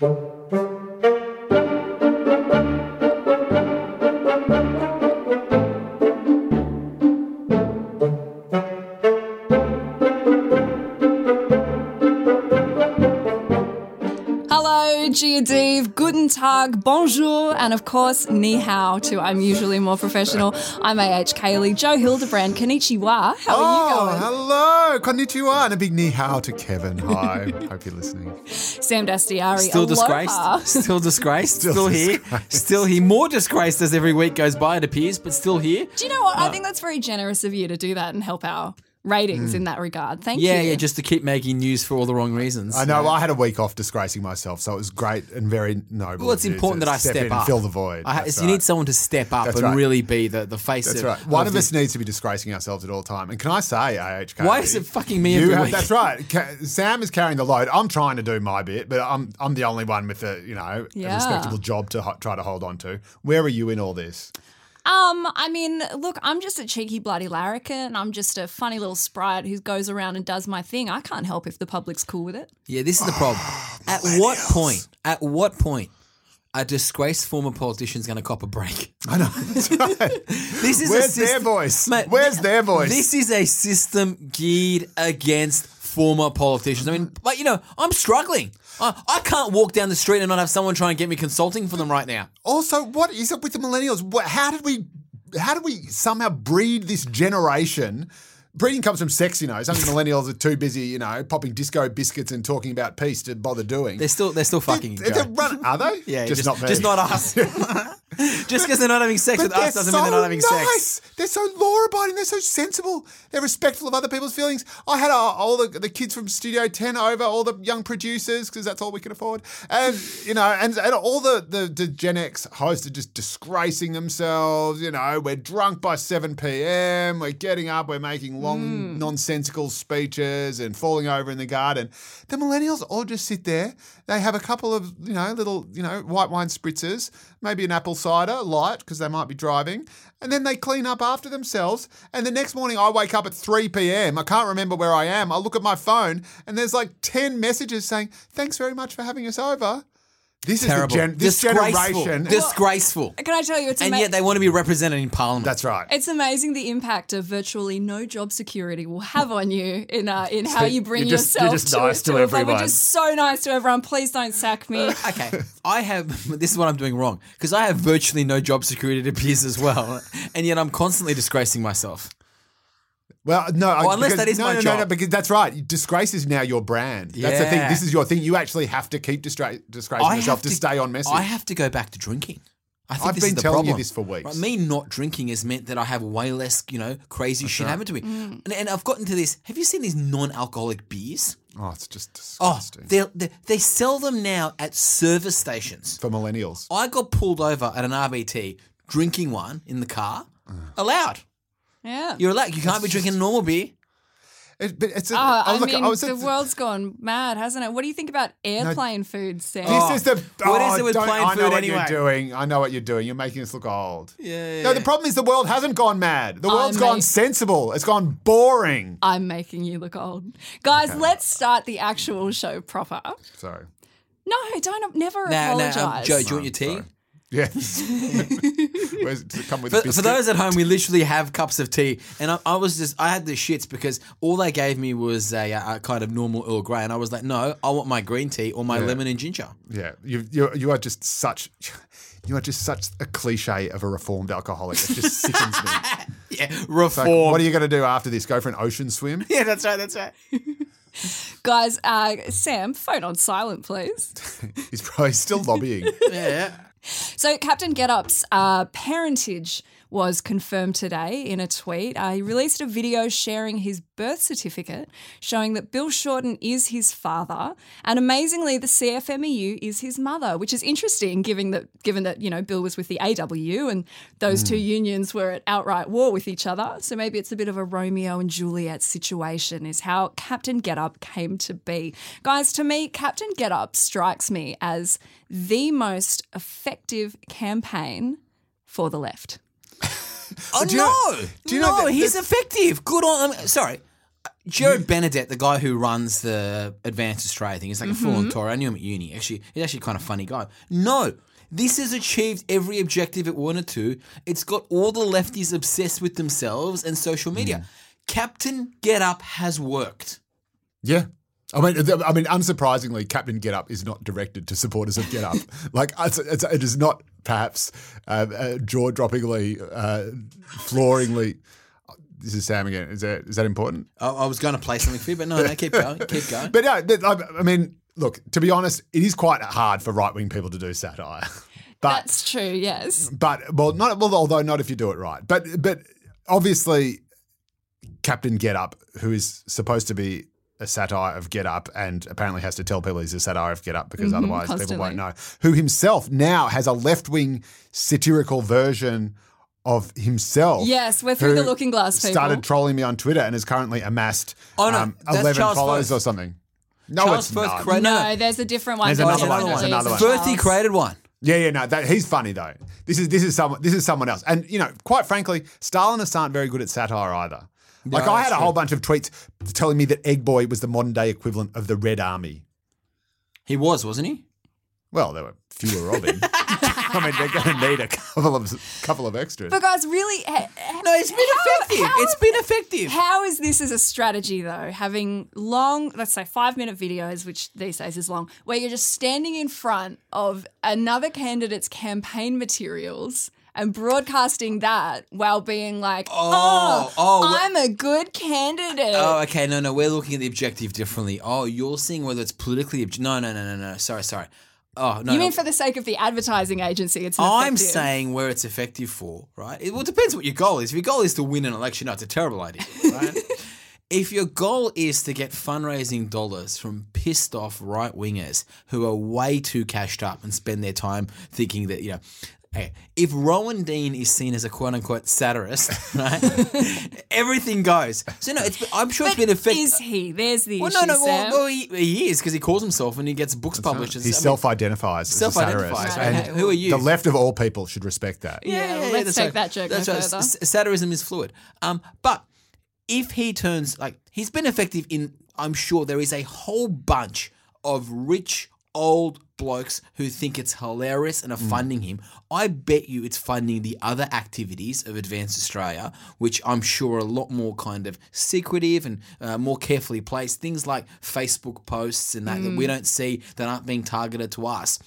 Hello, Giadiv, Guten Tag, Bonjour, and of course, Ni Hao to I'm usually more professional. I'm AH Kaylee, Joe Hildebrand, Konnichiwa. How are you going? Oh, hello, konnichiwa, and a big ni hao to Kevin. Hi, hope you're listening. Sam Dastyari. Still aloha. disgraced. Still disgraced. Still, Still here. Still here. More disgraced as every week goes by, it appears, but still here. Do you know what? I think that's very generous of you to do that and help our ratings hmm. in that regard. Thank Yeah, you. yeah, yeah, just to keep making news for all the wrong reasons. I know I had a week off disgracing myself, so it was great and very noble. Well, it's of you important that I step step in up. and fill the void. I ha- That's you need someone to step up That's and right. really be the, the face That's of right. One of this. us needs to be disgracing ourselves at all time. And can I say, AHK? Why is it fucking me You every have, week? That's right. Ca- Sam is carrying the load. I'm trying to do my bit, but I'm I'm the only one with a you know Yeah. a respectable job to ho- try to hold on to. Where are you in all this? Um, I mean, look, I'm just a cheeky bloody larrikin. I'm just a funny little sprite who goes around and does my thing. I can't help if the public's cool with it. Yeah, this is the problem. at what point? At what point? A disgraced former politician is going to cop a break. I know. That's right. This is a Where's their system- voice? Mate, Where's their voice? This is a system geared against former politicians. I mean, mm-hmm. like you know, I'm struggling. I, I can't walk down the street and not have someone try and get me consulting for them right now. Also, what is up with the millennials? What, how did we, how did we somehow breed this generation? Breeding comes from sex, you know. Some millennials are too busy, you know, popping disco biscuits and talking about peace to bother doing. They're still they're still fucking. They're- they're run- are they? yeah, just, not me. Just not us. just because they're not having sex But with they're us doesn't so mean they're not having nice. sex. They're so law-abiding. They're so sensible. They're respectful of other people's feelings. I had uh, all the, the kids from Studio 10 over, all the young producers, because that's all we can afford. And, you know, and, and all the, the, the Gen X hosts are just disgracing themselves. You know, we're drunk by 7 p.m. We're getting up. We're making long, mm. nonsensical speeches and falling over in the garden. The millennials all just sit there. They have a couple of, you know, little, you know, white wine spritzers, maybe an apple cider light because they might be driving, and then they clean up after themselves. And the next morning, I wake up at 3 p.m. I can't remember where I am. I look at my phone, and there's like 10 messages saying, Thanks very much for having us over. This Terrible. is the gen- this Disgraceful. generation. Disgraceful. Can I tell you, it's and ama- yet they want to be represented in parliament. That's right. It's amazing the impact of virtually no job security will have on you in uh, in how you bring you're just- you're yourself just to, nice to a- like, We're just so nice to everyone. Please don't sack me. Okay, I have. This is what I'm doing wrong because I have virtually no job security. It appears as well, and yet I'm constantly disgracing myself. Well, no, Well, unless because, that is no, my no, no, job. no, because that's right. Disgrace is now your brand. That's the thing. This is your thing. You actually have to keep distra- disgracing I yourself have to, stay on message. I have to go back to drinking. I think I've this been is the telling you this for weeks. Right, me not drinking has meant that I have way less, you know, crazy shit happen to me. Mm. And, and I've gotten to this. Have you seen these non-alcoholic beers? oh, it's just Oh, disgusting. they they they sell them now at service stations. for millennials. I got pulled over at an RBT drinking one in the car. Allowed. Yeah. You're allowed. You can't be drinking a normal beer. It, but it's a, Oh, I I was mean, I was the at- world's gone mad, hasn't it? What do you think about airplane food, Sam? This is the. What is oh, it with don't- I know food what anyway? you're doing. I know what you're doing. You're making us look old. Yeah, No, the problem is the world hasn't gone mad. The world's I'm gone mate. sensible. It's gone boring. I'm making you look old. Guys, let's start the actual show proper. Sorry. No, don't never Now, now, apologize. um, Joe, do you want your tea? sorry. Yes. It come with a For, for those at home, we literally have cups of tea, and I, I was just I had the shits because all they gave me was a, a kind of normal Earl Grey, and I was like, no, I want my green tea or my lemon and ginger. Yeah, you you you are just such you are just such a cliche of a reformed alcoholic. It just sickens me. Yeah, Like, reform. what are you going to do after this? Go for an ocean swim? yeah, that's right. That's right. Guys, uh, Sam, phone on silent, please. He's probably still lobbying. Yeah. So, Captain GetUp's uh, parentage was confirmed today in a tweet. Uh, he released a video sharing his birth certificate, showing that Bill Shorten is his father, and amazingly, the CFMEU is his mother, which is interesting, given that given that you know Bill was with the AWU and those two unions were at outright war with each other. So maybe it's a bit of a Romeo and Juliet situation, is how Captain GetUp came to be. Guys, to me, Captain GetUp strikes me as the most effective campaign for the left. Oh Do you no, know- do you know no, that- he's that- effective. Good on. Mean, sorry, Gerard Benedet, the guy who runs the Advanced Australia thing, is like a full Mm-hmm. on Tory. I knew him at uni. Actually, he's actually kind of funny guy. No, this has achieved every objective it wanted to. It's got all the lefties obsessed with themselves and social media. Mm. Captain Get Up has worked. Yeah. I mean, I mean, unsurprisingly, Captain Get Up is not directed to supporters of Get Up. like, it's, it's, it is not perhaps uh, uh, jaw-droppingly, uh, flooringly. This is Sam again. Is that is that important? I, I was going to play something for you, but no, no, keep going, keep going. But no, I I mean, look. To be honest, it is quite hard for right-wing people to do satire. But That's true, yes. but well, not well, although not if you do it right. But but obviously, Captain Get Up, who is supposed to be a satire of Get Up, and apparently has to tell people he's a satire of Get Up because otherwise people won't know. Who himself now has a left wing satirical version of himself. Yes, we're through who the looking glass, people. Started trolling me on Twitter and has currently amassed Oh, no, um, eleven Charles followers Firth. or something. No, Charles it's Firth not. created- no, No, no. there's a different one. There's that another one. definitely There's another is one. Firthy Charles. created one. Yeah, yeah, no, that, he's funny though. This is this is someone this is someone else, and you know, quite frankly, Stalinists aren't very good at satire either. Like I had that's a whole bunch of tweets telling me that Egg Boy was the modern day equivalent of the Red Army. He was, wasn't he? Well, there were fewer of him. I mean, they're going to need a couple of couple of extras. But guys, really, ha- ha- No, it's been how- effective. how- it's been effective. How is this as a strategy though? Having long, let's say five minute videos, which these days is long, where you're just standing in front of another candidate's campaign materials and broadcasting that while being like, Oh, oh, oh, I'm a good candidate. Oh, okay. No, no, we're looking at the objective differently. Oh, you're seeing whether it's politically. Obj- no, no, no, no, no. Sorry, sorry. Oh no. you no. mean for the sake of the advertising agency, it's I'm effective. saying where it's effective for, right? It, well, it depends what your goal is. If your goal is to win an election, no, it's a terrible idea, right? if your goal is to get fundraising dollars from pissed off right wingers who are way too cashed up and spend their time thinking that, you know, hey, if Rowan Dean is seen as a quote unquote satirist, right? everything goes. So, no, it's, I'm sure it's But been effective. is he? There's the well, issue, no, no, Sam. well, well he, he is because he calls himself and he gets books published. he I self-identifies as a satirist, Right? and Who are you? the left of all people should respect that. Yeah, well, let's that's take right. that joke That's no right. further. S- Satirism is fluid. Um, but if he turns like he's been effective in, I'm sure there is a whole bunch of rich old blokes who think it's hilarious and are Mm. funding him. I bet you it's funding the other activities of Advanced Australia, which I'm sure are a lot more kind of secretive and uh, more carefully placed. Things like Facebook posts and that that Mm. we don't see that aren't being targeted to us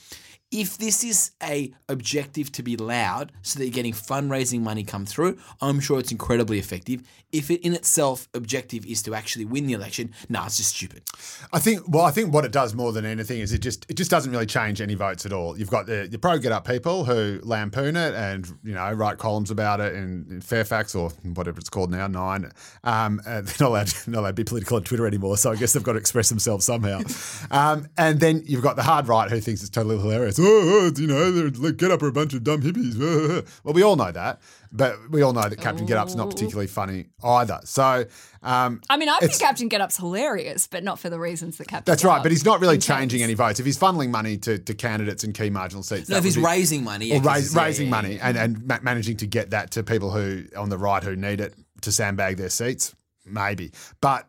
if this is a objective to be loud so that you're getting fundraising money come through, I'm sure it's incredibly effective. If it in itself objective is to actually win the election, nah, it's just stupid. I think. Well, I think what it does more than anything is it just it just doesn't really change any votes at all. You've got the, the pro get up people who lampoon it and you know write columns about it in, in Fairfax or whatever it's called now nine. Um, uh, they're not allowed not allowed to be political on Twitter anymore, so I guess they've got to express themselves somehow. Um, and then you've got the hard right who thinks it's totally hilarious. Oh, oh, you know, they're, like, get up are a bunch of dumb hippies. well, we all know that, but we all know that Captain Get Up's not particularly funny either. So. Um, I mean, I think Captain Get Up's hilarious, but not for the reasons that Captain That's Get right, Up but he's not really intends. changing any votes. If he's funneling money to, to candidates in key marginal seats, No, if he's be- raising money, yeah, or 'cause rais- raising yeah, money yeah. and and ma- managing to get that to people who on the right who need it to sandbag their seats, maybe. But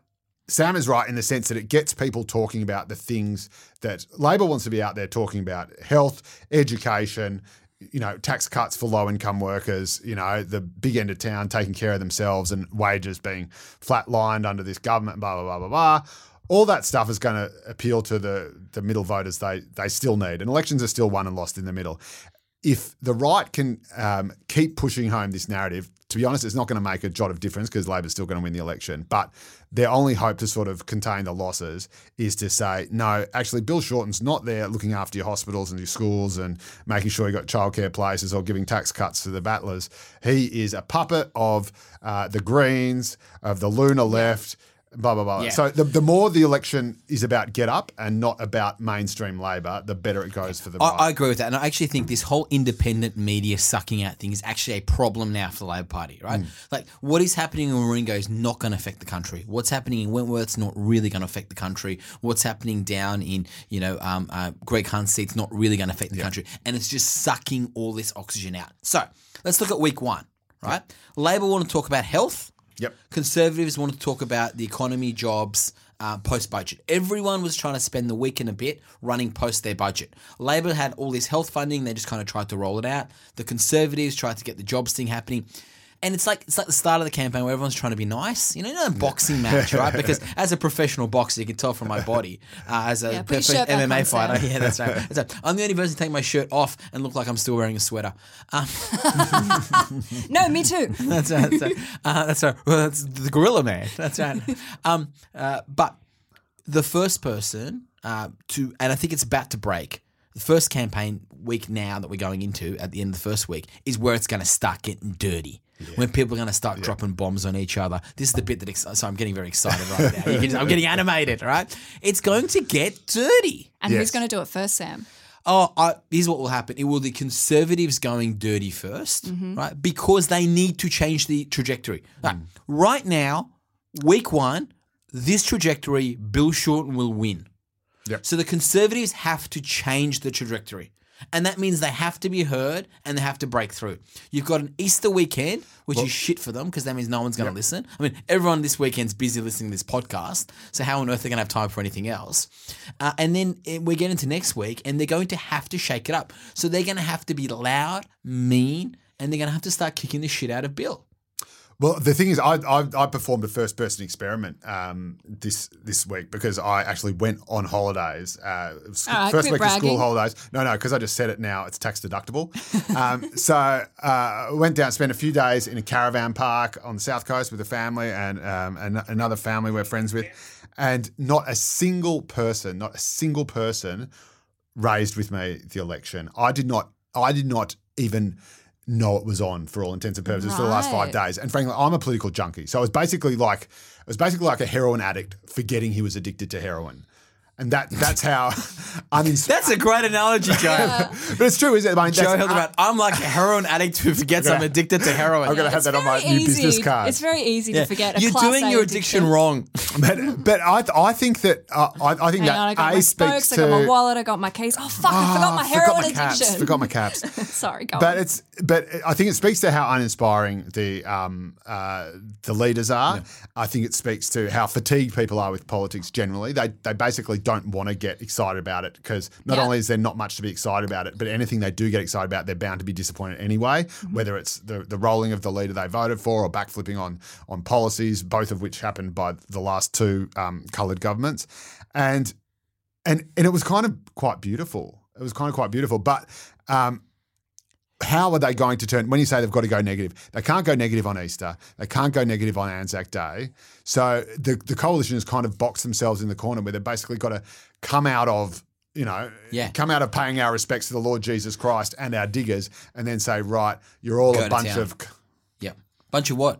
Sam is right in the sense that it gets people talking about the things that Labor wants to be out there talking about: health, education. You know, tax cuts for low income workers, you know, the big end of town taking care of themselves and wages being flatlined under this government, blah, blah, blah, blah, blah all that stuff is going to appeal to the the middle voters they they still need, and elections are still won and lost in the middle. If the right can um, keep pushing home this narrative, to be honest, it's not going to make a jot of difference because Labor's still going to win the election. But their only hope to sort of contain the losses is to say, no, actually, Bill Shorten's not there looking after your hospitals and your schools and making sure you got childcare places or giving tax cuts to the battlers. He is a puppet of uh, the Greens, of the lunar left blah blah blah. Yeah. So the, the more the election is about get up and not about mainstream Labor, the better it goes for the I. I agree with that, and I actually think this whole independent media sucking out thing is actually a problem now for the Labor Party, right? Like what is happening in Warringah is not going to affect the country. What's happening in Wentworth's not really going to affect the country. What's happening down in you know um, uh, Greg Hunt's seat's not really going to affect the country, and it's just sucking all this oxygen out. So let's look at week one, right? Labor want to talk about health. Yep. Conservatives wanted to talk about the economy, jobs, uh, post budget. Everyone was trying to spend the week and a bit running post their budget. Labor had all this health funding; they just kind of tried to roll it out. The Conservatives tried to get the jobs thing happening. And it's like it's like the start of the campaign where everyone's trying to be nice, you know, in a boxing match, right? Because as a professional boxer, you can tell from my body, uh, as a Yeah, put your profe- shirt back MMA fighter, Sam. yeah, that's right. That's right. I'm the only person to take my shirt off and look like I'm still wearing a sweater. Um, No, me too. that's right. That's right. Uh, that's right. Well, that's the gorilla man. That's right. Um, uh, but the first person uh, to, and I think it's about to break. The first campaign week now that we're going into at the end of the first week is where it's going to start getting dirty. When people are going to start dropping bombs on each other. This is the bit that, ex- so I'm getting very excited right now. You can just- I'm getting animated, right? It's going to get dirty. And Yes. who's going to do it first, Sam? Oh, I, here's what will happen. It will the conservatives going dirty 1st mm-hmm. right? Because they need to change the trajectory. Like, mm. right now, week one, this trajectory, Bill Shorten will win. Yep. So the conservatives have to change the trajectory. And that means they have to be heard and they have to break through. You've got an Easter weekend, which is shit for them because that means no one's going to listen. I mean, everyone this weekend's busy listening to this podcast. So how on earth are they going to have time for anything else? Uh, and then eh, we get into next week and they're going to have to shake it up. So they're going to have to be loud, mean, and they're going to have to start kicking the shit out of Bill. Well, the thing is, I I, I performed a first person experiment um, this this week because I actually went on holidays. Uh, it was first week of school holidays. No, no, because I just said it now. It's tax deductible. um, so uh, went down, spent a few days in a caravan park on the south coast with a family and um, an- another family we're friends with, and not a single person, not a single person raised with me the election. I did not. I did not even know it was on for all intents and purposes for the last five days. And frankly, I'm a political junkie, so it was basically like it was basically like a heroin addict forgetting he was addicted to heroin. And that that's how uninspired. That's a great analogy, Joe. but it's true, isn't it? I mean, Joe that's- Hildebrand, I'm like a heroin addict who forgets Okay. I'm addicted to heroin. I'm going to have It's that on my very new business card. It's very easy to forget. You're class doing A your addiction wrong. but but I I think that uh, I, I think Hang that on, I got a my speaks spokes, I to got my wallet, I got my keys. Oh fuck, I forgot my Ah, heroin forgot my addiction. caps. Forgot my caps. Sorry, go But on. it's but I think it speaks to how uninspiring the um uh the leaders are. I think it speaks to how fatigued people are with politics generally. They they basically don't want to get excited about it because not Yeah. only is there not much to be excited about it, but anything they do get excited about, they're bound to be disappointed anyway. Mm-hmm. Whether it's the the rolling of the leader they voted for or backflipping on on policies, both of which happened by the last two um, coloured governments, and and and it was kind of quite beautiful. It was kind of quite beautiful, but. Um, how are they going to turn when you say they've got to go negative? They can't go negative on Easter. They can't go negative on Anzac Day. So the the coalition has kind of boxed themselves in the corner where they've basically got to come out of you know, Yeah. come out of paying our respects to the Lord Jesus Christ and our diggers, and then say, right, you're all Go a to bunch town. of Yep. Bunch of what?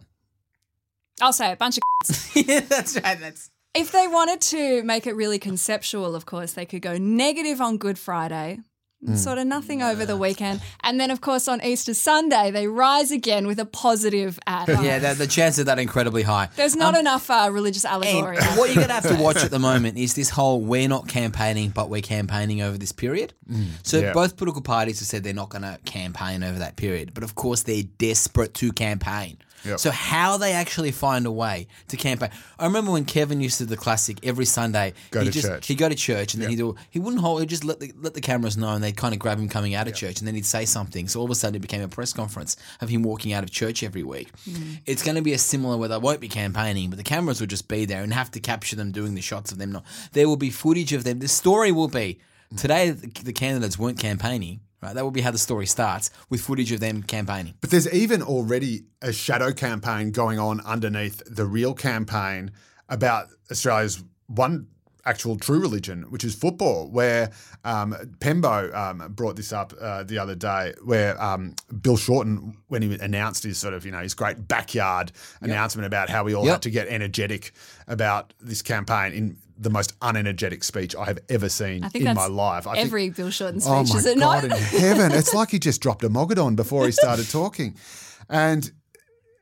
I'll say a bunch of. yeah, that's right. That's If they wanted to make it really conceptual, of course, they could go negative on Good Friday, Hmm. sort of nothing over the weekend, and then, of course, on Easter Sunday they rise again with a positive ad. yeah. The, the chance of that incredibly high. There's not enough uh, religious allegory. And what you're going to have to watch at the moment is this whole we're not campaigning, but we're campaigning over this period. So Yeah. both political parties have said they're not going to campaign over that period. But of course, they're desperate to campaign. Yep. So how they actually find a way to campaign? I remember when Kevin used to do the classic every Sunday. Go he to just, church. He'd go to church and then he'd do, he wouldn't hold. He'd just let the let the cameras know and they'd kind of grab him coming out of church and then he'd say something. So all of a sudden it became a press conference of him walking out of church every week. Mm. It's going to be a similar where they won't be campaigning, but the cameras will just be there and have to capture them doing the shots of them. Not there will be footage of them. The story will be today. The, the candidates weren't campaigning. Right, that will be how the story starts with footage of them campaigning. But there's even already a shadow campaign going on underneath the real campaign about Australia's one actual true religion, which is football, where um, Pembo um, brought this up uh, the other day, where um, Bill Shorten, when he announced his sort of, you know, his great backyard announcement about how we all Yep. had to get energetic about this campaign in the most unenergetic speech I have ever seen I think in that's my life. I think- Every Bill Shorten oh speech, Oh my is it God not? in heaven! It's like he just dropped a mogadon before he started talking, and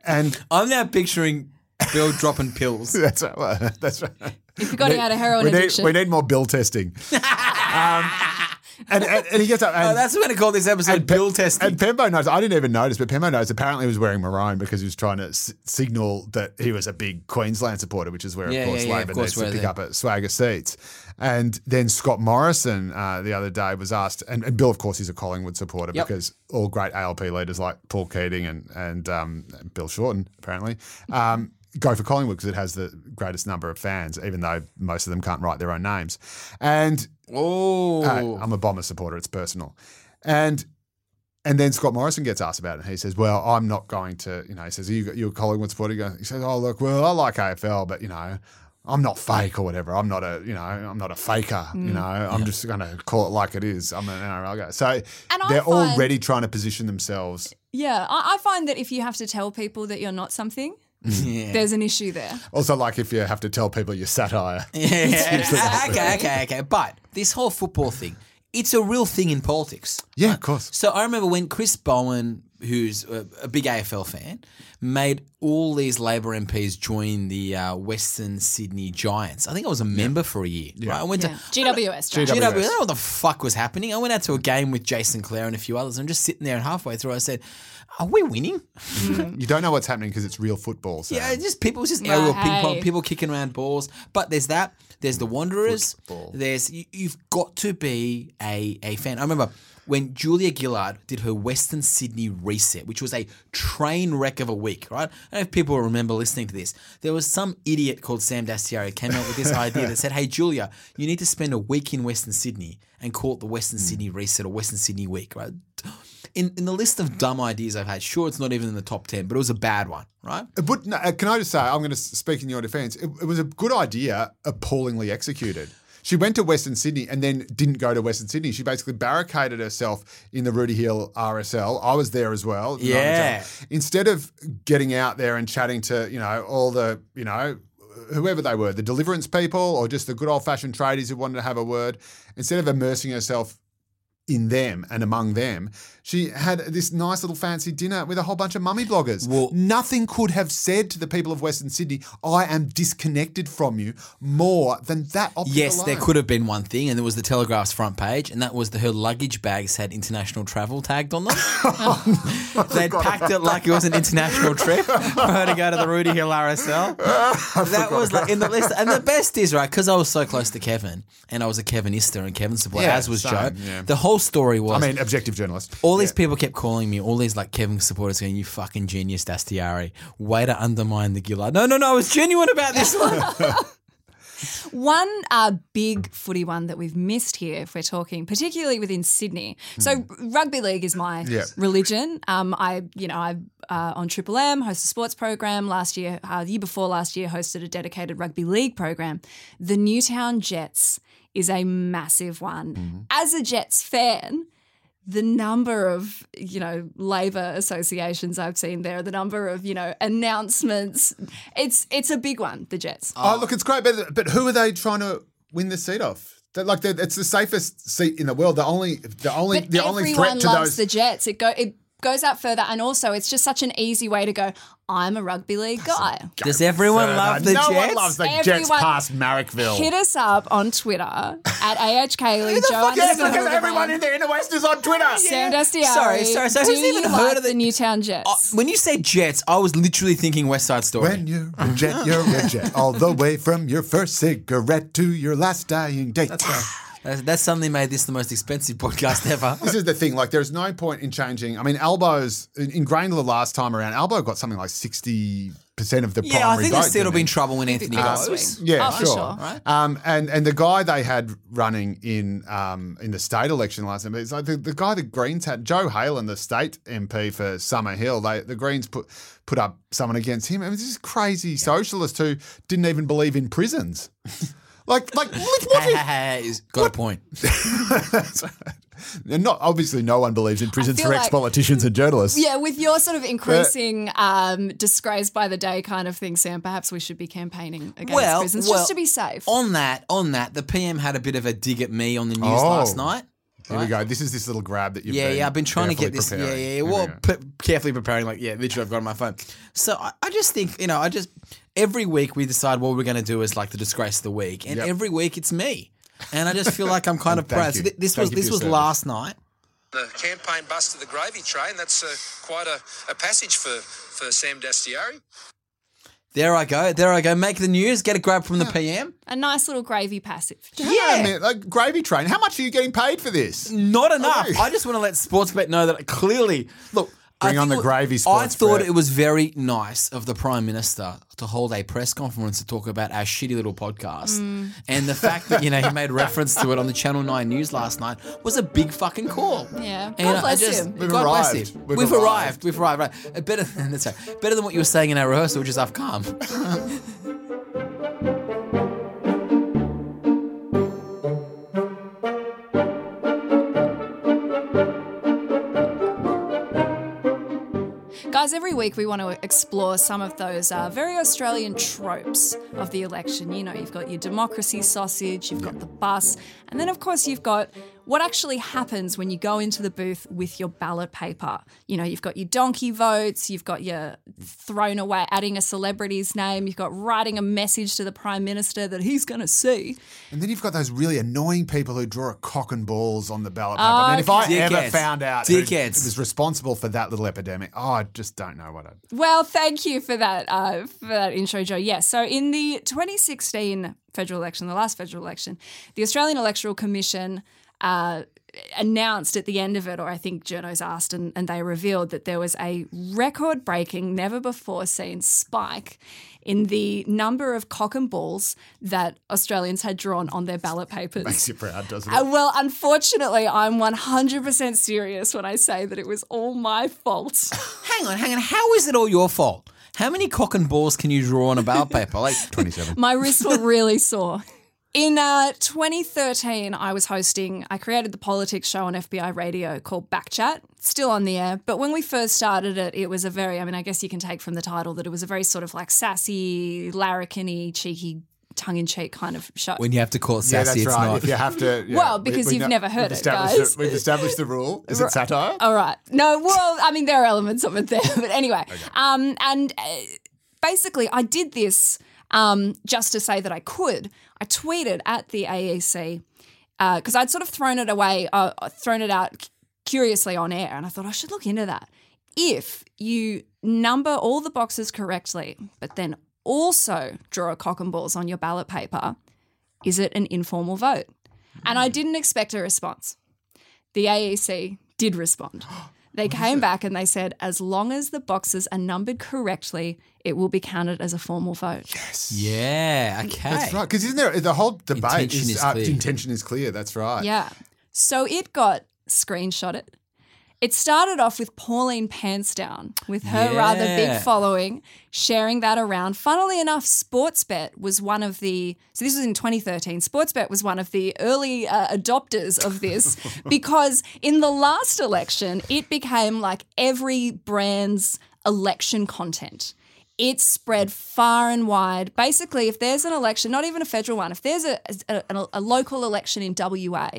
and I'm now picturing Bill dropping pills. that's right. well, That's right. If you got out of heroin we need addiction. we need more bill testing. Um, and, and, and he gets up. And, Oh, that's what we're going to call this episode Bill testing. And Pembo knows. I didn't even notice, but Pembo knows. Apparently, he was wearing maroon because he was trying to s- signal that he was a big Queensland supporter, which is where, Yeah, of course, yeah, yeah, Labor course needs to pick there. up a swagger of seats. And then Scott Morrison uh, the other day was asked, and, and Bill, of course, he's a Collingwood supporter Yep. because all great ALP leaders like Paul Keating and and um, Bill Shorten apparently. Um, Go for Collingwood because it has the greatest number of fans, even though most of them can't write their own names. And oh. uh, I'm a Bomber supporter. It's personal. And and then Scott Morrison gets asked about it. And he says, "Well, I'm not going to." You know, he says, "Are you you a Collingwood supporter?" He, goes, he says, "Oh, look, well, I like AFL, but you know." I'm not fake or whatever. I'm not a, you know, I'm not a faker. You know, I'm just going to call it like it is. I'm an NRL guy. So I they're find- already trying to position themselves. Yeah, I, I find that if you have to tell people that you're not something, Mm. yeah. there's an issue there. Also, like if you have to tell people you're satire. Yeah. okay, okay, okay. But this whole football thing, it's a real thing in politics. Yeah, of course. So I remember when Chris Bowen, who's a, a big AFL fan, made all these Labor MPs join the uh, Western Sydney Giants. I think I was a member for a year. Right? I went Yeah. to GWS. Jack. GWS. GW, I don't know what the fuck was happening. I went out to a game with Jason Clare and a few others. I'm just sitting there, and halfway through, I said, "Are we winning?" You don't know what's happening because it's real football. So. Yeah, just people, it just Yeah, aerial ping pong, people kicking around balls. But there's that. There's the Wanderers. Football. There's you, you've got to be a a fan. I remember when Julia Gillard did her Western Sydney reset, which was a train wreck of a week. Right? I don't know if people remember listening to this. There was some idiot called Sam Dastyari came out with this idea that said, "Hey Julia, you need to spend a week in Western Sydney and call it the Western Sydney reset or Western Sydney week." Right? In, in the list of dumb ideas I've had, sure, it's not even in the top 10, but it was a bad one, right? It would, no, uh, can I just say, I'm going to speak in your defense. It, it was a good idea, appallingly executed. She went to Western Sydney and then didn't go to Western Sydney. She basically barricaded herself in the Rooty Hill RSL. I was there as well. Yeah. Instead of getting out there and chatting to, you know, all the, you know, whoever they were, the deliverance people or just the good old fashioned tradies who wanted to have a word, instead of immersing herself in them and among them, she had this nice little fancy dinner with a whole bunch of mummy bloggers. Well- Nothing could have said to the people of Western Sydney, I am disconnected from you more than that Yes, there could have been one thing, and there was the Telegraph's front page, and that was that her luggage bags had international travel tagged on them. They'd packed it like it was an international trip for her to go to the Rooty Hill RSL. that was like in the list. And the best is, right, because I was so close to Kevin, and I was a Kevinista and Kevin supporter, Yeah, as was same, Joe. yeah. The whole story was I mean, objective journalist. all these people kept calling me, all these like Kevin supporters going, You fucking genius, Dastyari. Way to undermine the Gillard. No, no, no, I was genuine about this one. One uh, big footy one that we've missed here, if we're talking, particularly within Sydney. So rugby league is my Yeah. religion. Um, I, you know, I uh, on Triple M host a sports program last year. Uh, the year before last year, hosted a dedicated rugby league program. The Newtown Jets is a massive one. Mm-hmm. As a Jets fan. The number of, you know, labour associations I've seen there, the number of, you know, announcements, it's it's a big one, the Jets. Oh, look, it's great, but, but who are they trying to win the seat off? They're like they're, it's the safest seat in the world. The only the only But the only threat to loves those the Jets. It go it goes out further, and also it's just such an easy way to go. I'm a rugby league guy. Does everyone further. love the no Jets? one loves the Jets Everyone- past Marrickville. Hit us up on Twitter at AHK Joe Yes, underscore because everyone Hildebrand, in there in the West is on Twitter. Sam Dastyari. Sorry, sorry, sorry. Do Who's even you heard like of the- the Newtown Jets? Uh, when you say Jets, I was literally thinking West Side Story. When you're a jet, you're a jet. All the way from your first cigarette to your last dying date. That's, that's suddenly made this the most expensive podcast ever. This is the thing. Like, there's no point in changing. I mean, Albo's in, in Grayndler last time around. Albo got something like sixty percent of the yeah, I primary think vote. there's still didn't be in trouble when Anthony Uh, goes. swing. Yeah, Oh, sure. sure. Right? Um, and and the guy they had running in um, in the state election last time, it's like the, the guy the Greens had, Jo Haylen, the state MP for Summer Hill. They the Greens put put up someone against him. I mean, this crazy socialist who didn't even believe in prisons. like like what? He's got a point. Not obviously no one believes in prisons for like- ex politicians and journalists. yeah, with your sort of increasing um, disgrace by the day kind of thing, Sam, perhaps we should be campaigning against Well, prisons well, just to be safe. On that, on that, the PM had a bit of a dig at me on the news Oh. last night. Here we go. This is this little grab that you've Yeah, yeah, I've been trying to get this. Yeah, preparing. yeah, yeah. Here we Well, p- carefully preparing. Like, yeah, literally, I've got on my phone. So I, I just think, you know, I just every week we decide what we're going to do as like the disgrace of the week, and Yep. every week it's me. and I just feel like I'm kind of Thank proud. So you. th- this Thank was you for this your was service. last night. The campaign bus to the gravy train, that's uh, quite a, a passage for, for Sam Dastyari. There I go. There I go. Make the news. Get a grab from the PM. A nice little gravy passive. Hang on a minute, like gravy train. How much are you getting paid for this? Not enough. I just want to let Sportsbet know that clearly, look. Bring I on the it- gravy, I Sportsbet. thought it was very nice of the Prime Minister to hold a press conference to talk about our shitty little podcast. Mm. And the fact that, you know, he made reference to it on the Channel 9 news last night was a big fucking call. Yeah. And God I bless just, him. We've God bless arrived. him. We've We've, arrived. arrived. We've arrived. Right. Better, that's right. Better than what you were saying in our rehearsal, which is I've come. Guys, every week we want to explore some of those uh, very Australian tropes of the election. You know, you've got your democracy sausage, you've got the bus, and then, of course, you've got what actually happens when you go into the booth with your ballot paper. You know, you've got your donkey votes, you've got your thrown away, adding a celebrity's name, you've got writing a message to the Prime Minister that he's going to see. And then you've got those really annoying people who draw a cock and balls on the ballot paper. I mean, if I Okay. ever found out who Dickheads. was responsible for that little epidemic, oh, I just don't know what I'd. Well, thank you for that uh, for that intro, Joe. Yes, so in the 2016 federal election, the last federal election, the Australian Electoral Commission uh, announced at the end of it, or I think journos asked, and, and they revealed that there was a record-breaking, never before seen spike in the number of cock and balls that Australians had drawn on their ballot papers. Makes you proud, doesn't Uh, it? well, unfortunately, I'm 100% serious when I say that it was all my fault. hang on, hang on. How is it all your fault? How many cock and balls can you draw on a ballot paper? Like, 27. My wrists were really sore. In uh, 2013, I was hosting, I created the politics show on FBI radio called Backchat, still on the air. But when we first started it, it was a very, I mean, I guess you can take from the title that it was a very sort of like sassy, larrikin cheeky, tongue in cheek kind of show. when you have to call it Yeah, sassy, that's it's right. not. If you have to. yeah, Well, because we you've know- never heard we've it, established guys. We've established the rule. Is it satire? All right. No, well, I mean, there are elements of it there. But anyway, um, and uh, basically, I did this um, just to say that I could. I tweeted at the AEC because I'd sort of thrown it away, uh, thrown it out curiously on air, and I thought I should look into that. If you number all the boxes correctly, but then also draw a cock and balls on your ballot paper, is it an informal vote? And I didn't expect a response the AEC did respond. They came back and they said, as long as the boxes are numbered correctly, it will be counted as a formal vote. Yes. Yeah, okay. That's right. Because isn't there the whole debate Intention is, is uh, clear. intention is clear. That's right. Yeah. So it got screenshotted. It started off with Pauline Pantsdown, with her rather big following, sharing that around. Funnily enough, Sportsbet was one of the, so this was in 2013, Sportsbet was one of the early uh, adopters of this because in the last election, it became like every brand's election content. It spread far and wide. Basically, if there's an election, not even a federal one, if there's a, a, a local election in WA,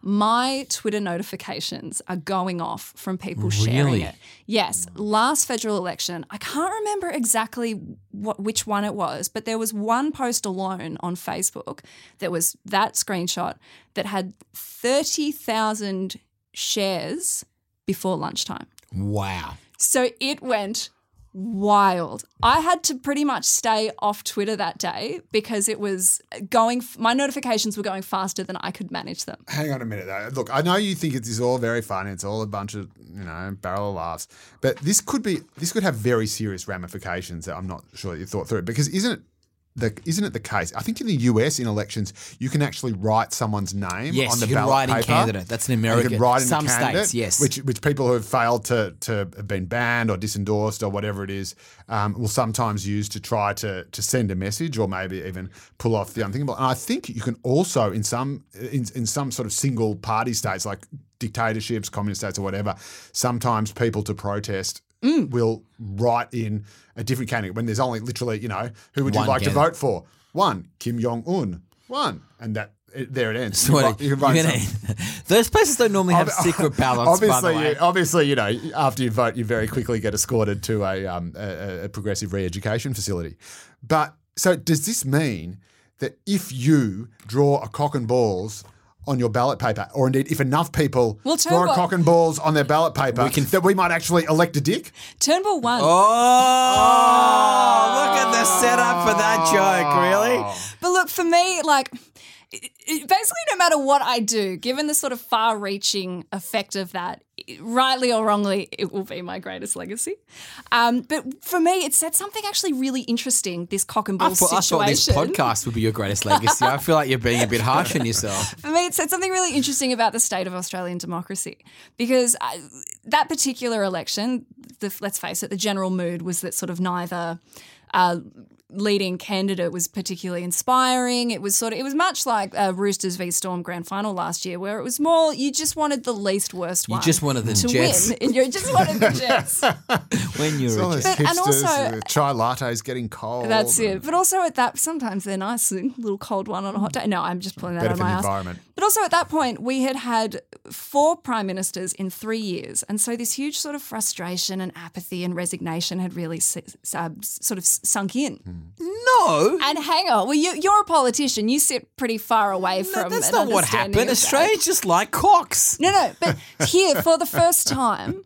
my Twitter notifications are going off from people sharing it. Yes, last federal election, I can't remember exactly what which one it was, but there was one post alone on Facebook that was that screenshot that had 30,000 shares before lunchtime. Wow. So it went wild. I had to pretty much stay off Twitter that day because it was going, my notifications were going faster than I could manage them. Hang on a minute though. Look, I know you think it is all very funny. It's all a bunch of you know barrel of laughs, but this could be this could have very serious ramifications that I'm not sure you thought through. Because isn't it the isn't it the case? I think in the US in elections you can actually write someone's name Yes, on the you can ballot write in paper. candidate. That's an American. America. You can write in Some states, yes. Which which people who have failed to to have been banned or disendorsed or whatever it is um, will sometimes use to try to to send a message or maybe even pull off the unthinkable. And I think you can also in some in, in some sort of single party states like dictatorships, communist states or whatever, sometimes people to protest will write in a different candidate when there's only literally, you know, who would you One like to vote for? One, Kim Jong Un. One. And that it, there it ends. So You what, you gonna- those places don't normally have secret ballots. by the Obviously, way. you, obviously, you know, after you vote, you very quickly get escorted to a, um, a, a progressive re-education facility. But so, does this mean that if you draw a cock and balls on your ballot paper, or indeed if enough people Well, draw a cock and balls on their ballot paper, that we might actually elect a dick? Turnbull one. Oh, look at the setup for that joke, ah. really? But look, for me, like, it- it- basically, no matter what I do, given the sort of far reaching effect of that, it- rightly or wrongly, it will be my greatest legacy. Um, but for me, it said something actually really interesting this cock and I ball thought, I thought this podcast would be your greatest legacy. I feel like you're being a bit harsh on yourself. For me, it said something really interesting about the state of Australian democracy because I, that particular election, the, let's face it, the general mood was that sort of neither. Uh, leading candidate was particularly inspiring. It was sort of it was much like uh, Roosters v Storm grand final last year, where it was more you just wanted the least worst You one. just wanted the to Jets win. You just wanted the Jets. when you All were a those Jet. But- and also- the chai lattes getting cold. That's it. But also at that, sometimes they're nice, a little cold one on a hot day. No, I'm just pulling that out of my the ass. environment. But also at that point, we had had four prime ministers in three years, and so this huge sort of frustration and apathy and resignation had really s- s- uh, sort of sunk in. Hmm. No. And hang on, well, you, you're a politician. You sit pretty far away from. That's not what happened. Australia's just like cocks. No, no, but here for the first time,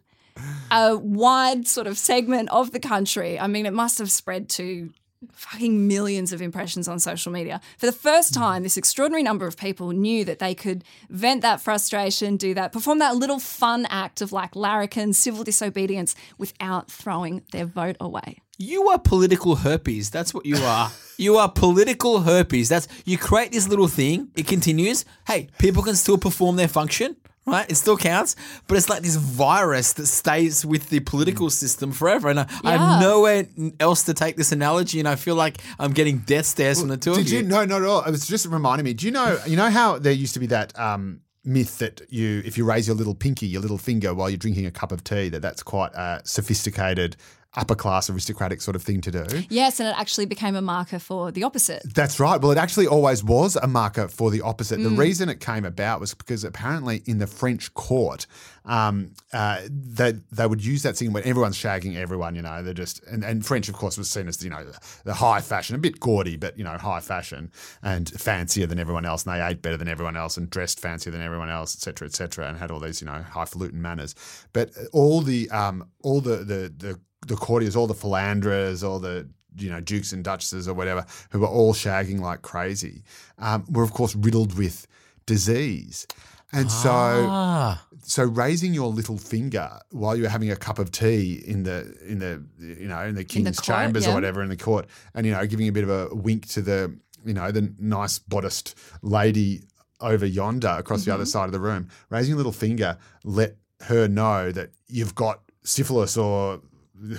a wide sort of segment of the country. I mean, it must have spread to fucking millions of impressions on social media. For the first hmm. time, this extraordinary number of people knew that they could vent that frustration, do that, perform that little fun act of like larrikin, civil disobedience without throwing their vote away. You are political herpes. That's what you are. you are political herpes. That's you create this little thing. It continues. Hey, people can still perform their function, right? It still counts, but it's like this virus that stays with the political system forever. And I, I have nowhere else to take this analogy, and I feel like I'm getting death stares from the two Did of you? you. No, not at all. It was just reminding me. Do you know? You know how there used to be that um, myth that you, if you raise your little pinky, your little finger, while you're drinking a cup of tea, that that's quite a sophisticated, upper class, aristocratic sort of thing to do. Yes, and it actually became a marker for the opposite. That's right. Well, it actually always was a marker for the opposite. Mm. The reason it came about was because apparently in the French court, um, uh, they, they would use that thing when everyone's shagging everyone, you know, they're just, and, and French, of course, was seen as, you know, the, the high fashion, a bit gaudy, but, you know, high fashion and fancier than everyone else. And they ate better than everyone else and dressed fancier than everyone else, et cetera, et cetera, and had all these, you know, highfalutin manners. But all the, um, all the, the, the, the courtiers, all the philanders, all the you know dukes and duchesses or whatever, who were all shagging like crazy, um, were of course riddled with disease, and so Ah, so raising your little finger while you're having a cup of tea in the in the you know in the king's court, chambers yeah. or whatever in the court, and you know giving a bit of a wink to the you know the nice bodiced lady over yonder across the other Mm-hmm. side of the room, raising a little finger, let her know that you've got syphilis or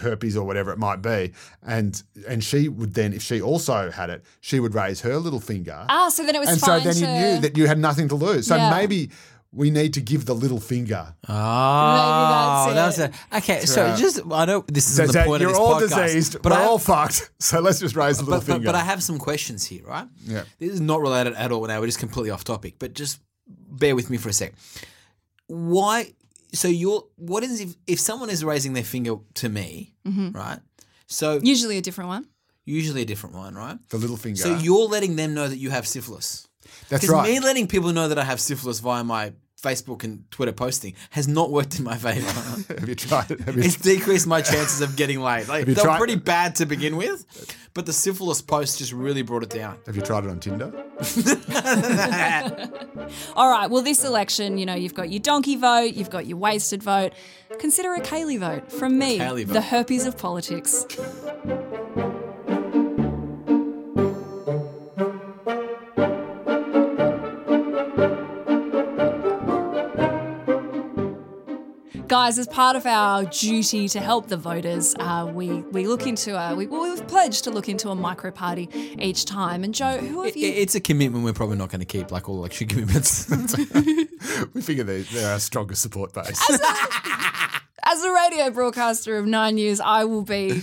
herpes or whatever it might be, and and she would then, if she also had it, she would raise her little finger, Ah, so then it was and so fine then you knew that you had nothing to lose. So Yeah. maybe we need to give the little finger. oh, Maybe that's was it. a, okay. So right. just I know this isn't so the point you're of this all podcast, diseased, but we're I have, all fucked. So let's just raise the little but, but, finger. but I have some questions here, right? Yeah. This is not related at all now. We're just completely off topic. But just bear with me for a sec. Why? So you're. What is if if someone is raising their finger to me, Mm-hmm. right? So Usually a different one. usually a different one, right? the little finger. So you're letting them know that you have syphilis. That's Because right. me letting people know that I have syphilis via my Facebook and Twitter posting has not worked in my favor. have you tried it? Have you, it's decreased my chances of getting laid. Like, they were tried- pretty bad to begin with, but the syphilis post just really brought it down. have you tried it on Tinder? All right, well, this election, you know, you've got your donkey vote, you've got your wasted vote. Consider a Kaylee vote from me, Kaylee vote. the herpes of politics. Guys, as part of our duty to help the voters, uh, we we look into a we, well, we've pledged to look into a micro party each time. And Joe, who have It- you? it's a commitment we're probably not going to keep, like all election commitments. We figure they, they're our strongest support base. as a radio broadcaster of nine years, I will be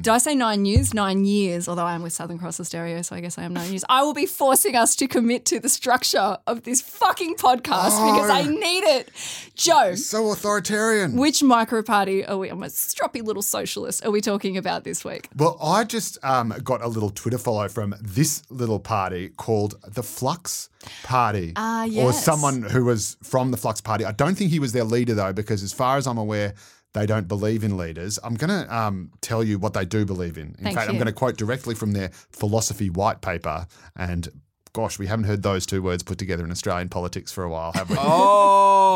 do I say nine years? Nine years, although I am with Southern Cross Austereo, so I guess I am nine years. I will be forcing us to commit to the structure of this fucking podcast because I need it. Joe, So authoritarian. which micro party are we? I'm a stroppy little socialist. Are we talking about this week? Well, I just um, got a little Twitter follow from this little party called the Flux Party. Ah, Or yes. someone who was from the Flux Party. I don't think he was their leader, though, because as far as I'm aware, they don't believe in leaders. I'm going to um, tell you what they do believe in. In Thank fact, I'm going to quote directly from their philosophy white paper. And gosh, we haven't heard those two words put together in Australian politics for a while, have we?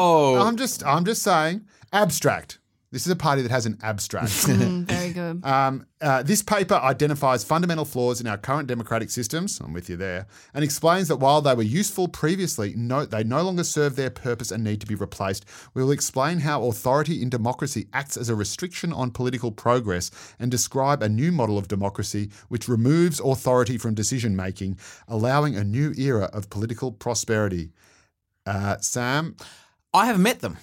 Oh, I'm just, I'm just saying, abstract. This is a party that has an abstract. Mm, very good. Um, uh, this paper identifies fundamental flaws in our current democratic systems. I'm with you there, and explains that while they were useful previously, no, they no longer serve their purpose and need to be replaced. We will explain how authority in democracy acts as a restriction on political progress and describe a new model of democracy which removes authority from decision making, allowing a new era of political prosperity. Uh, Sam, I have met them.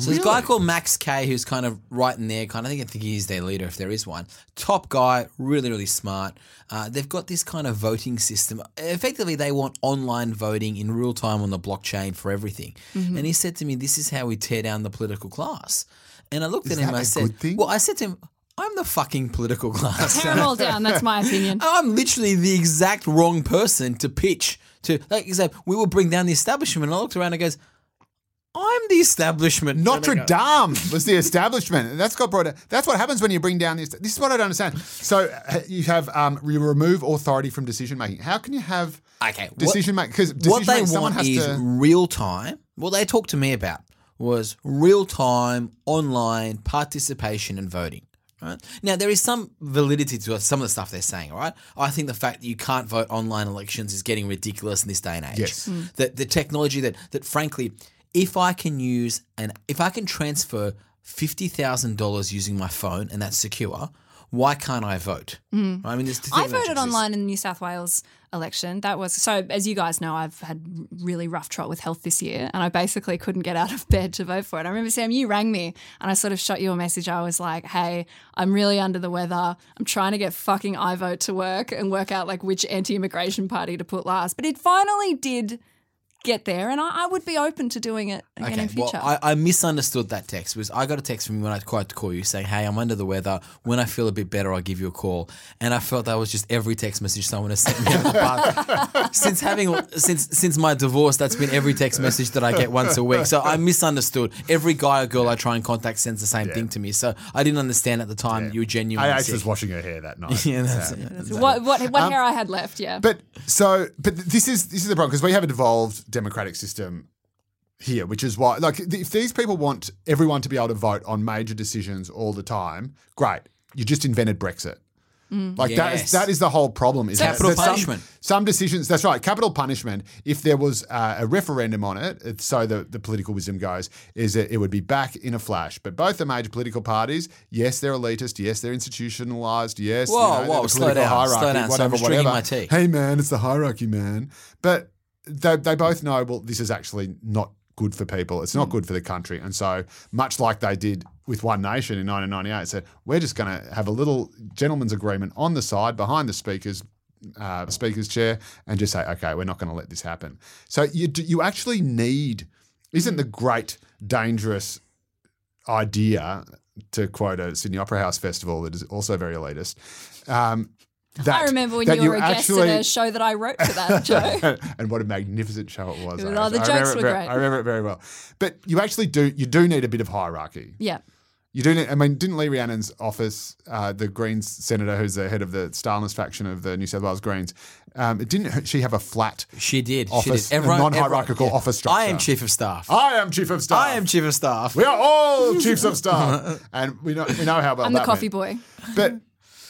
So there's a guy called Max Kaye who's kind of right in there. Kind of, I think I think he's their leader if there is one. Top guy, really really smart. Uh, they've got this kind of voting system. Effectively, they want online voting in real time on the blockchain for everything. Mm-hmm. And he said to me, "This is how we tear down the political class." And I looked Is at him. that I said, "Well, I said to him." I'm the fucking political class. Tear them all down. That's my opinion. I'm literally the exact wrong person to pitch to. Like you said, we will bring down the establishment. And I looked around and goes, I'm the establishment. Notre And I go, Dame was the establishment. And that's got brought. That's what happens when you bring down this. This is what I don't understand. So uh, you have um, you remove authority from decision making. How can you have Okay, what- decision making? Because what they want is real time. What they talked to me about was real time online participation and voting. Right now, there is some validity to some of the stuff they're saying. All right, I think the fact that you can't vote online elections is getting ridiculous in this day and age. Yes. Mm. The the technology that that frankly, if I can use and if I can transfer fifty thousand dollars using my phone and that's secure, why can't I vote? Mm. I mean, there's I voted online in the New South Wales election. That was so. As you guys know, I've had really rough trot with health this year, and I basically couldn't get out of bed to vote for it. I remember Sam, you rang me, and I sort of shot you a message. I was like, "Hey, I'm really under the weather. I'm trying to get fucking iVote to work and work out like which anti-immigration party to put last." But it finally did get there, and I, I would be open to doing it again in well, future. I, I misunderstood that text. Was I got a text from you when I tried to call you saying, "Hey, I'm under the weather. When I feel a bit better, I'll give you a call." And I felt that was just every text message someone has sent me. over the past- since having since since my divorce, that's been every text message that I get once a week. So I misunderstood. Every guy or girl I try and contact sends the same thing to me. So I didn't understand at the time that you were genuinely I sick. was washing her hair that night. yeah, that's Sam. it. what what, what um, hair I had left? Yeah, But so, but this is this is the problem because we have a devolved democratic system here, which is why, like, if these people want everyone to be able to vote on major decisions all the time, great. You just invented Brexit. Like that is Yes. that is the whole problem. Is that- Capital that some- punishment. Some, decisions. That's right. Capital punishment. If there was uh, a referendum on it, it's so the, the political wisdom goes, is that it would be back in a flash. But both the major political parties, yes, they're elitist. Yes, they're institutionalized. Yes, you Whoa, know, whoa, the slow political down, slow hierarchy, down. So I'm whatever. my tea. Hey, man, it's the hierarchy, man. But they, they both know, well, this is actually not good for people. It's not Hmm. good for the country. And so, much like they did with One Nation in 1998, said, we're just going to have a little gentleman's agreement on the side behind the speaker's uh, speaker's chair and just say, okay, we're not going to let this happen. So you you actually need isn't the great dangerous idea to quote a Sydney Opera House festival that is also very elitist. Um, that, I remember when that you were a guest actually- at a show that I wrote for that, Joe. and what a magnificent show it was. It was- I- oh, the I jokes remember it were very- great. I remember it very well. But you actually do you do need a bit of hierarchy. yeah. You do need. I mean, didn't Lee Rhiannon's office, uh, the Greens senator who's the head of the Stalinist faction of the New South Wales Greens, um, didn't she have a flat? She did. Office, she a did. non-hierarchical everyone- office structure. I am chief of staff. I am chief of staff. I am chief of staff. We are all chiefs of staff, and we know we know how well I'm the coffee went. boy. But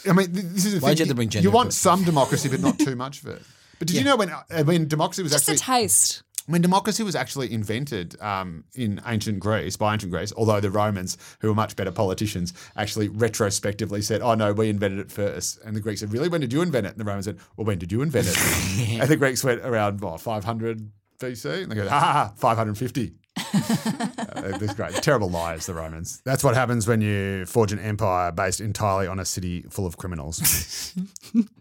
I mean, this is the Why'd thing. you have to bring you want into it? some democracy, but not too much of it. But did you know when uh, when democracy was Just a actually taste. when democracy was actually invented um, in ancient Greece, by ancient Greece, although the Romans, who were much better politicians, actually retrospectively said, "Oh no, we invented it first. And the Greeks said, "Really? When did you invent it?" And the Romans said, "Well, when did you invent it?" and the Greeks went around what 500 BC, and they go, "Ah, 550." Uh, That's great. Terrible liars, the Romans. That's what happens when you forge an empire based entirely on a city full of criminals.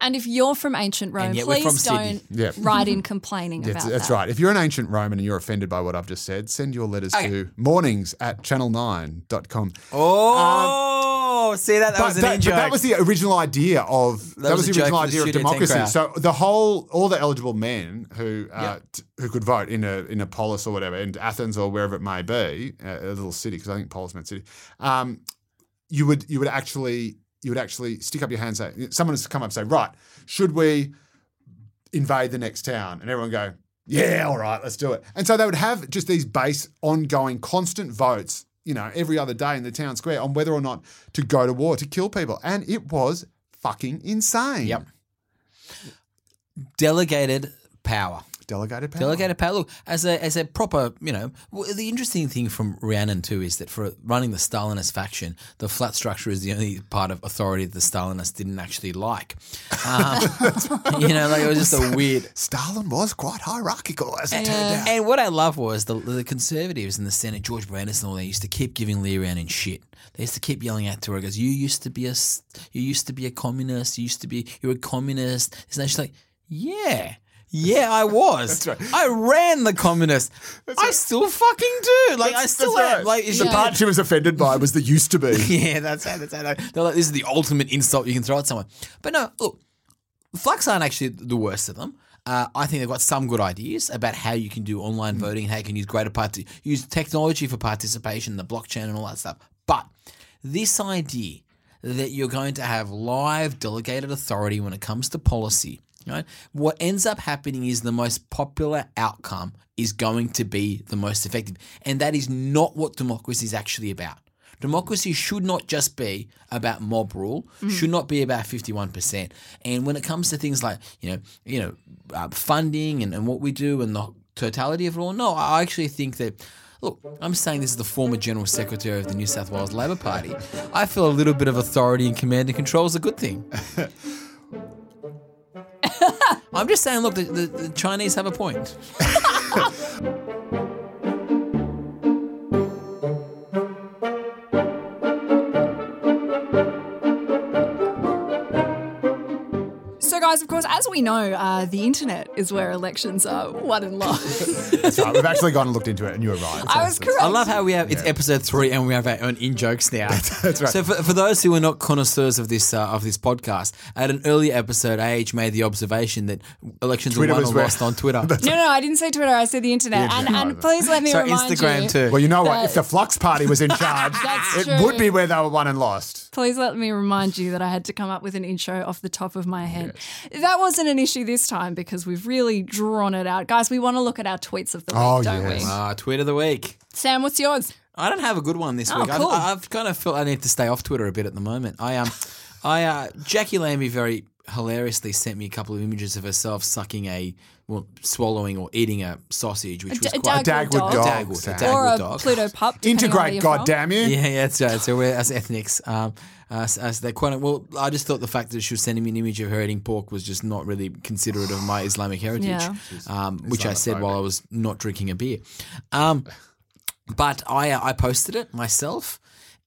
And if you're from ancient Rome, please from don't Yep. write in complaining That's, about that's that. right. If you're an ancient Roman and you're offended by what I've just said, send your letters to mornings at channel9.com. Oh, see that? That was an that, joke. that was the original idea of that, was was, the original for the idea of democracy. So the whole all the eligible men who uh, Yeah. t- who could vote in a in a polis or whatever in Athens or wherever it may be, uh, a little city because I think polis meant city. Um, you would you would actually you would actually stick up your hand and say someone has come up and say right should we invade the next town and everyone go yeah all right let's do it and so they would have just these base ongoing constant votes you know every other day in the town square on whether or not to go to war to kill people and it was fucking insane Yep. delegated power. Delegated power Delegated power. Look, as a as a proper, you know, the interesting thing from Rhiannon too is that for running the Stalinist faction, the flat structure is the only part of authority that the Stalinists didn't actually like. Um, you know, like it was just a weird. Stalin was quite hierarchical as it turned out And what I love was the, the conservatives in the Senate, George Brandis and all, they used to keep giving Lee Rhiannon shit. They used to keep yelling at her, goes, "You used to be a, you used to be a communist. You used to be, you're a communist." And she's like, "Yeah." Yeah, I was. That's right. I ran the communist. I still fucking do. Like I That's- still that's am. right. Like it's the just- part she was offended by was the used to be yeah, that's how that's how they- they're like, this is the ultimate insult you can throw at someone. But no, look, Flux aren't actually the worst of them. Uh, I think they've got some good ideas about how you can do online voting, how you can use greater part use technology for participation, the blockchain, and all that stuff. But this idea that you're going to have live delegated authority when it comes to policy, right? What ends up happening is the most popular outcome is going to be the most effective, and that is not what democracy is actually about. Democracy should not just be about mob rule, should not be about 51%. And when it comes to things like, you know, you know, uh, funding and, and what we do and the totality of it all, no, I actually think that Look, I'm saying this is the former General Secretary of the New South Wales Labor Party. I feel a little bit of authority and command and control is a good thing. I'm just saying, look, the, the, the Chinese have a point. guys, of course, as we know, uh, the internet is where elections are won and lost. That's right. We've actually gone and looked into it, and you were right. I was correct. I love how we have it's episode three and we have our own in jokes now. That's right. So for, for those who are not connoisseurs of this uh, of this podcast, at an earlier episode, AH made the observation that elections Twitter are won was or where- lost on Twitter. no, no, I didn't say Twitter. I said the internet. The and, internet. and please let me so remind Instagram you. too. Well, you know what? If the Flux Party was in charge, That's it true. would be where they were won and lost. Please let me remind you that I had to come up with an intro off the top of my head. That wasn't an issue this time because we've really drawn it out. Guys, we want to look at our tweets of the week, Oh, don't yes. we? Ah, tweet of the week. Sam, what's yours? I don't have a good one this Oh, week. cool. I've, I've kind of felt I need to stay off Twitter a bit at the moment. I um, I uh, Jacqui Lambie very hilariously sent me a couple of images of herself sucking a well, swallowing or eating a sausage, which was a quite Dagwood Dagwood dog. dog. Dagwood, a Dagwood or a dog. Pluto pup. depending on where Integrate, goddamn you. Yeah, yeah, that's right. So we're as ethnics. Um, as, as they quite well, I just thought the fact that she was sending me an image of her eating pork was just not really considerate of my Islamic heritage, Yeah. um, which I said while I was not drinking a beer. Um, but I uh, I posted it myself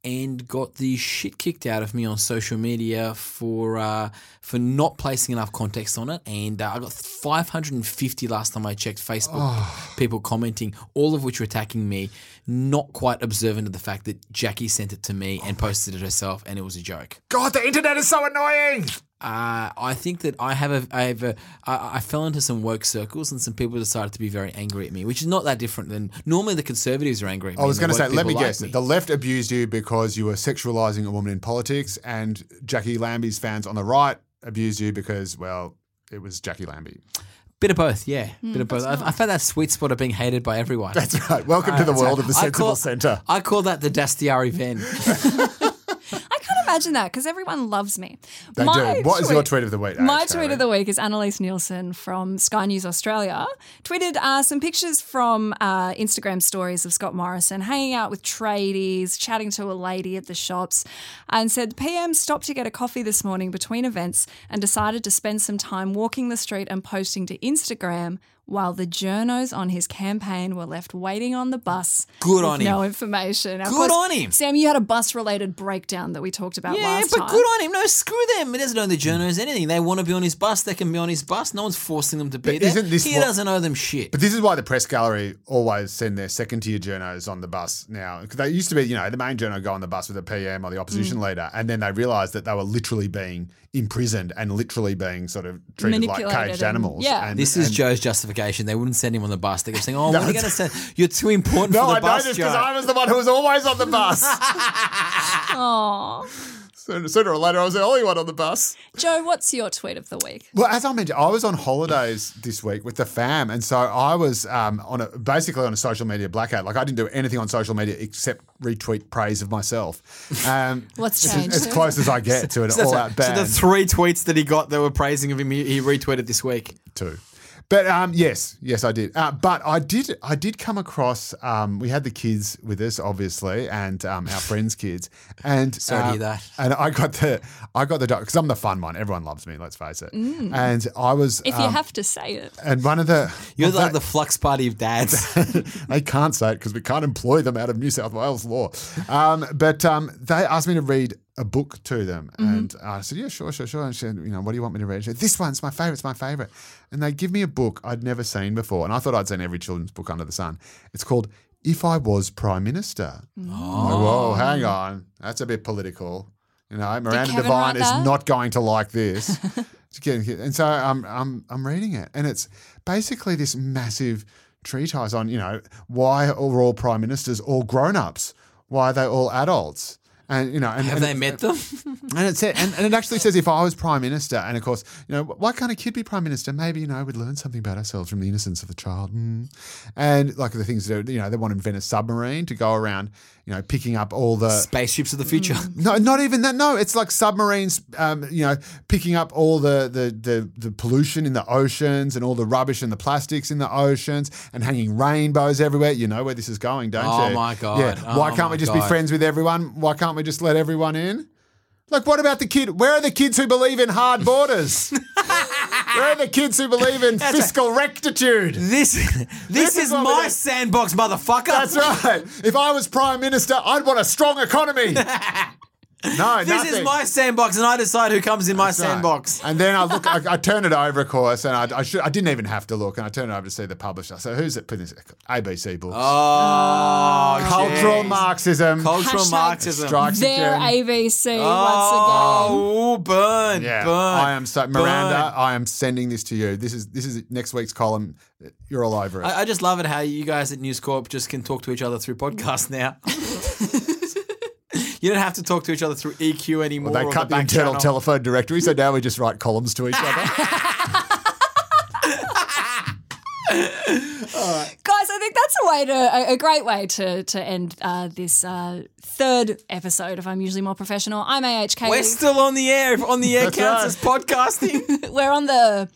and got the shit kicked out of me on social media for uh, for not placing enough context on it, and uh, I got 550 last time I checked Facebook people commenting, all of which were attacking me, not quite observant of the fact that Jacqui sent it to me and posted it herself, and it was a joke. God, the internet is so annoying. Uh, I think that I have a, I have a, I, I fell into some work circles and some people decided to be very angry at me, which is not that different than normally the conservatives are angry at me. I was going to say, let me like guess. The left abused you because you were sexualizing a woman in politics, and Jacqui Lambie's fans on the right abused you because, well, it was Jacqui Lambie. Bit of both, yeah. Hmm, Bit of both. I, I found that sweet spot of being hated by everyone. That's right. Welcome to the world right. of the I sensible call- centre. I call that the Dastyari Venn. Imagine that because everyone loves me. They My do. What is your tweet of the week? My tweet Harry? of the week is Annelise Nielsen from Sky News Australia. Tweeted uh, some pictures from uh, Instagram stories of Scott Morrison hanging out with tradies, chatting to a lady at the shops, and said, PM stopped to get a coffee this morning between events and decided to spend some time walking the street and posting to Instagram while the journos on his campaign were left waiting on the bus. Good with on him. No information. Of Good course, on him. Sam, you had a bus related breakdown that we talked about Yeah, last but good on him. No, screw them. He doesn't owe the journos anything. They want to be on his bus. They can be on his bus. No one's forcing them to be But there. isn't this he what- doesn't owe them shit. But this is why the press gallery always send their second tier journos on the bus now. Because they used to be, you know, the main journo go on the bus with the PM or the opposition Mm. leader, and then they realised that they were literally being imprisoned and literally being sort of treated like caged and- animals. yeah. And, This is and- Joe's justification. They wouldn't send him on the bus. They kept saying, "Oh, No, when are you going to send? You're too important No, for the I bus." No, I know this because I was the one who was always on the bus. Aw. sooner, sooner or later, I was the only one on the bus. Joe, what's your tweet of the week? Well, as I mentioned, I was on holidays this week with the fam, and so I was um, on a basically on a social media blackout. Like I didn't do anything on social media except retweet praise of myself. Um, What's changed? As, as close as I get to an So, all so- out so ban. the three tweets that he got that were praising of him, he, he retweeted this week. Two. But um, yes, yes, I did. Uh, but I did, I did come across. Um, we had the kids with us, obviously, and um, our friends' kids. And Sorry to um, hear that. And I got the, I got the because I'm the fun one. Everyone loves me. Let's face it. And I was. Mm. If you um, have to say it. and one of the You're well, like the flux party of dads. they can't say it because we can't employ them out of New South Wales law. Um, but um, they asked me to read a book to them, and I said, "Yeah, sure, sure, sure." And she said, "You know, what do you want me to read?" She said, "This one's my favorite. It's my favorite." And they give me a book I'd never seen before, and I thought I'd seen every children's book under the sun. It's called "If I Was Prime Minister." Oh. whoa, hang on, that's a bit political. You know, Miranda Devine is not going to like this. And so I'm, I'm, I'm reading it, and it's basically this massive treatise on, you know, why are all prime ministers all grown ups? Why are they all adults? And you know, and, Have and they met them? And it said, and, and it actually says, if I was prime minister, and of course, you know, why can't a kid be prime minister? Maybe you know, we'd learn something about ourselves from the innocence of a child. Mm. And like the things that you know, they want to invent a submarine to go around, you know, picking up all the Spaceships of the future. no, not even that. No, it's like submarines, um, you know, picking up all the, the the the pollution in the oceans and all the rubbish and the plastics in the oceans and hanging rainbows everywhere. You know where this is going, don't Oh you? Oh my God. Yeah. Why Oh can't we just be friends with everyone? Why can't we just let everyone in? Like, what about the kid? Where are the kids who believe in hard borders? Where are the kids who believe in fiscal rectitude? This, this, is is, we my sandbox, motherfucker. That's right. If I was prime minister, I'd want a strong economy. No, This nothing. is my sandbox, and I decide who comes in my Right. sandbox. And then I look, I, I turn it over, of course, and I, I should, I didn't even have to look, and I turn it over to see the publisher. So who's it? Putting this? ABC books. Oh, oh Cultural jeez. Marxism. Cultural Hashtag Marxism. strikes Their again. ABC Oh, burn, Yeah, burn. I am so Miranda. burn. I am sending this to you. This is this is next week's column. You're all over it. I, I just love it how you guys at News Corp just can talk to each other through podcasts now. you don't have to talk to each other through EQ anymore. they cut the, back internal channel. telephone directory, so now we just write columns to each other. Guys, I think that's a way to a, a great way to to end uh, this uh, third episode If I'm Usually More Professional. I'm AHK. We're still on the air. If on the air That's counts right. as podcasting. We're on the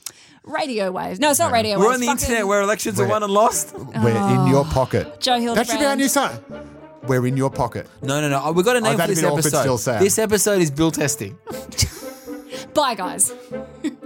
radio waves. No, it's not radio waves. We're on the Fucking internet where elections are We're- won and lost. We're in your pocket. Joe Hildebrand. That should be our new song. We're in your pocket. No, no, no. Uh, we've got a name for that'd this be awkward episode. still, Sam. This episode is bill testing. Bye, guys.